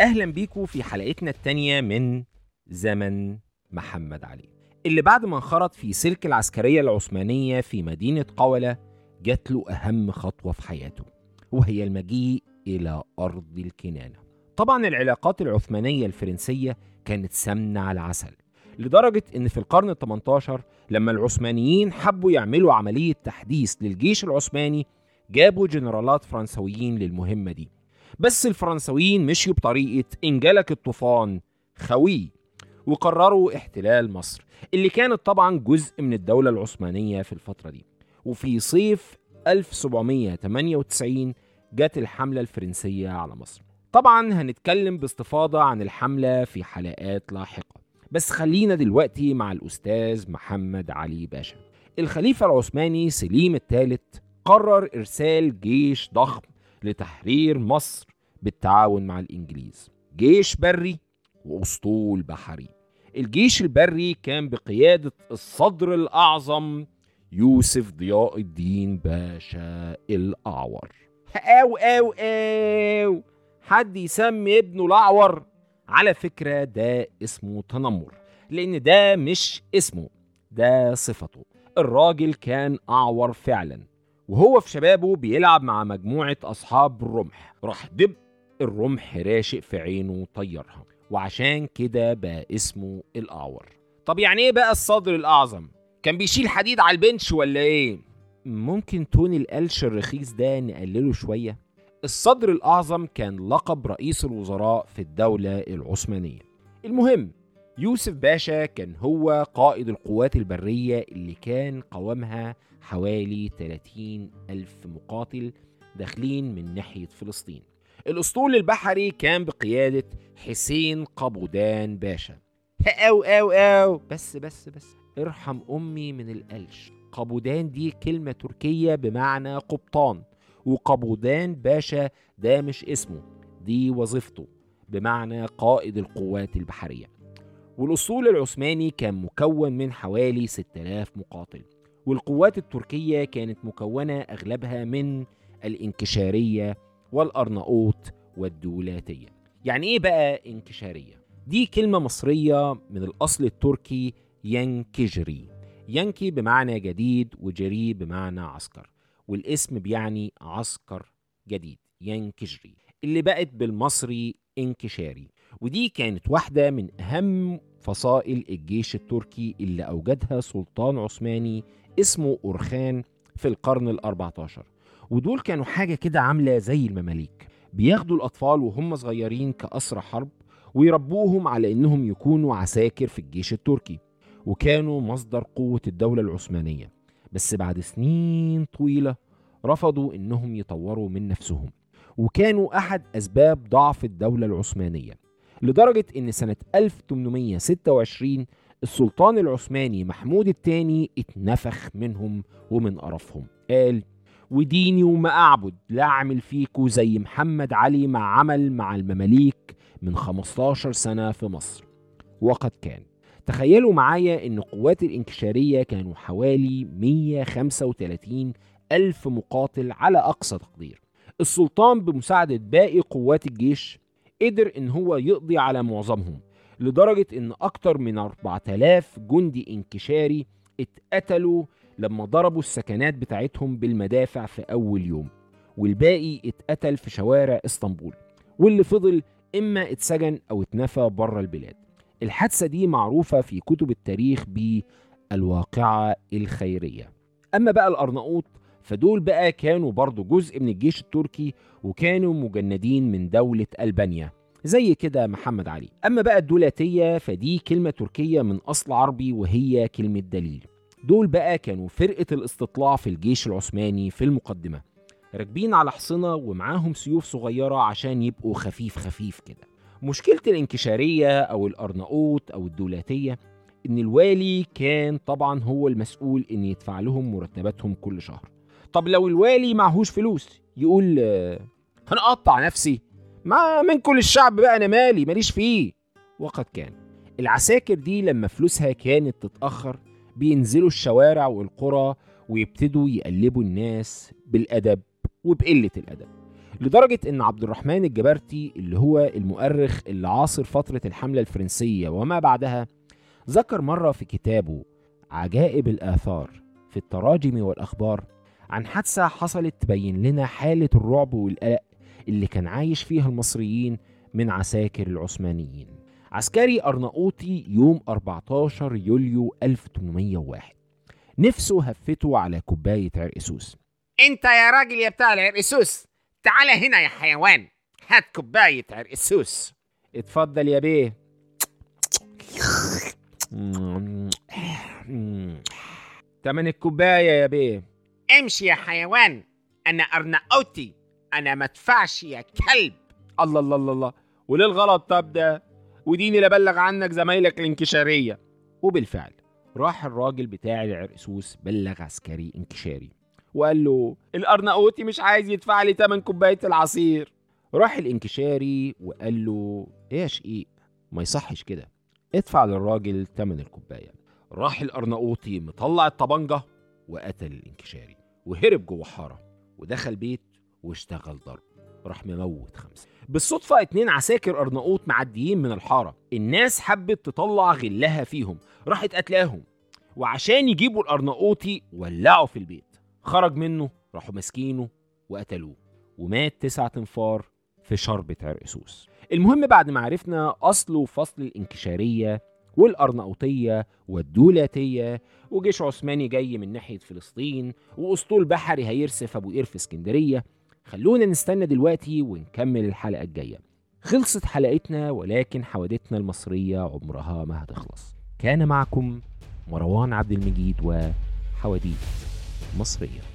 أهلا بيكم في حلقتنا التانية من زمن محمد علي. اللي بعد ما انخرط في سلك العسكرية العثمانية في مدينة قولة جات له أهم خطوة في حياته وهي المجيء إلى أرض الكنانة. طبعا العلاقات العثمانية الفرنسية كانت سمنة على عسل لدرجة إن في القرن ال 18 لما العثمانيين حبوا يعملوا عملية تحديث للجيش العثماني جابوا جنرالات فرنسويين للمهمة دي. بس الفرنسويين مشيوا بطريقة إن جالك الطوفان خويه وقرروا احتلال مصر اللي كانت طبعا جزء من الدولة العثمانية في الفترة دي. وفي صيف 1798 جت الحملة الفرنسية على مصر. طبعا هنتكلم باستفاضة عن الحملة في حلقات لاحقة. بس خلينا دلوقتي مع الأستاذ محمد علي باشا. الخليفة العثماني سليم الثالث قرر إرسال جيش ضخم لتحرير مصر بالتعاون مع الإنجليز. جيش بري وأسطول بحري. الجيش البري كان بقيادة الصدر الأعظم يوسف ضياء الدين باشا الأعور. أو أو أو حد يسمي ابنه الأعور؟ على فكرة ده اسمه تنمر لأن ده مش اسمه ده صفته. الراجل كان أعور فعلا. وهو في شبابه بيلعب مع مجموعة أصحاب الرمح راح دب الرمح راشق في عينه طيرها وعشان كده بقى اسمه الأعور طب يعني إيه بقى الصدر الأعظم؟ كان بيشيل حديد على البنش ولا إيه؟ ممكن توني القلش الرخيص ده نقلله شوية؟ الصدر الأعظم كان لقب رئيس الوزراء في الدولة العثمانية المهم يوسف باشا كان هو قائد القوات البرية اللي كان قوامها حوالي 30 ألف مقاتل داخلين من ناحية فلسطين. الأسطول البحري كان بقيادة حسين قبودان باشا. أو أو أو. بس بس بس. ارحم أمي من القلش. قبودان دي كلمة تركية بمعنى قبطان. وقبودان باشا ده مش اسمه دي وظيفته بمعنى قائد القوات البحرية. والأسطول العثماني كان مكون من حوالي 6000 مقاتل والقوات التركية كانت مكونة أغلبها من الإنكشارية والأرناؤوط والدولاتية. يعني إيه بقى إنكشارية؟ دي كلمة مصرية من الأصل التركي ينكجري. ينكي بمعنى جديد وجري بمعنى عسكر والاسم بيعني عسكر جديد ينكجري اللي بقت بالمصري إنكشاري. ودي كانت واحدة من أهم فصائل الجيش التركي اللي أوجدها سلطان عثماني اسمه أورخان في القرن الأربعة عشر ودول كانوا حاجة كده عاملة زي المماليك. بياخدوا الأطفال وهم صغيرين كأسرى حرب ويربوهم على إنهم يكونوا عساكر في الجيش التركي. وكانوا مصدر قوة الدولة العثمانية. بس بعد سنين طويلة رفضوا إنهم يطوروا من نفسهم. وكانوا أحد أسباب ضعف الدولة العثمانية. لدرجة إن سنة 1826 السلطان العثماني محمود الثاني اتنفخ منهم ومن قرفهم. قال وديني وما أعبد لا أعمل فيكو زي محمد علي مع عمل مع المماليك من 15 سنة في مصر. وقد كان. تخيلوا معايا إن قوات الإنكشارية كانوا حوالي 135 ألف مقاتل على أقصى تقدير. السلطان بمساعدة باقي قوات الجيش قدر إن هو يقضي على معظمهم لدرجة إن أكتر من 4000 جندي انكشاري اتقتلوا لما ضربوا السكنات بتاعتهم بالمدافع في أول يوم والباقي اتقتل في شوارع إسطنبول واللي فضل إما اتسجن أو اتنفى بره البلاد. الحادثة دي معروفة في كتب التاريخ بالواقعة الخيرية. أما بقى الأرناؤوط فدول بقى كانوا برضو جزء من الجيش التركي وكانوا مجندين من دولة ألبانيا زي كده محمد علي. أما بقى الدولاتية فدي كلمة تركية من أصل عربي وهي كلمة دليل. دول بقى كانوا فرقة الاستطلاع في الجيش العثماني في المقدمة. راكبين على حصنة ومعاهم سيوف صغيرة عشان يبقوا خفيف خفيف كده. مشكلة الانكشارية أو الأرناؤوط أو الدولاتية إن الوالي كان طبعا هو المسؤول إن يدفع لهم مرتباتهم كل شهر. طب لو الوالي معهوش فلوس يقول هنقطع نفسي. ما من كل الشعب بقى أنا مالي ماليش فيه. وقد كان. العساكر دي لما فلوسها كانت تتأخر بينزلوا الشوارع والقرى ويبتدوا يقلبوا الناس بالأدب وبقلة الأدب. لدرجة إن عبد الرحمن الجبرتي اللي هو المؤرخ اللي عاصر فترة الحملة الفرنسية وما بعدها ذكر مرة في كتابه عجائب الآثار في التراجم والأخبار عن حادثة حصلت تبين لنا حالة الرعب والقلق اللي كان عايش فيها المصريين من عساكر العثمانيين. عسكري أرناؤوطي يوم 14 يوليو 1801 نفسه هفته على كوباية عرقسوس انت يا راجل يا بتاع العرقسوس تعال هنا يا حيوان. هات كوباية عرقسوس اتفضل يا بيه. تمن الكوباية يا بيه. أمشي يا حيوان. أنا ارناؤوتي أنا مدفعش يا كلب. الله الله الله الله. وليه الغلط طب ده؟ وديني لبلغ عنك زمايلك الانكشارية. وبالفعل راح الراجل بتاع العرقسوس بلغ عسكري انكشاري. وقال له الارناؤوتي مش عايز يدفع لي تمن كوباية العصير. راح الانكشاري وقال له إيه يا شقيق؟ ما يصحش كده. ادفع للراجل تمن الكوباية. راح الارناؤوطي مطلع الطبنجة وقتل الانكشاري. وهرب جوه حارة ودخل بيت واشتغل ضرب. راح مموت خمسة. بالصدفة اتنين عساكر أرناؤوط معديين من الحارة. الناس حبت تطلع غلها فيهم. راحت قتلاهم. وعشان يجيبوا الأرناؤوطي ولعوا في البيت. خرج منه راحوا ماسكينه وقتلوه. ومات تسعة تنفار في شربة عرقسوس المهم بعد ما عرفنا أصل وفصل الانكشارية والأرناؤوطية والدولاتية وجيش عثماني جاي من ناحية فلسطين وأسطول بحري هيرسف أبو قير في اسكندرية. خلونا نستنى دلوقتي ونكمل الحلقة الجاية. خلصت حلقتنا ولكن حوادثنا المصرية عمرها ما هتخلص. كان معكم مروان عبد المجيد وحواديت مصرية.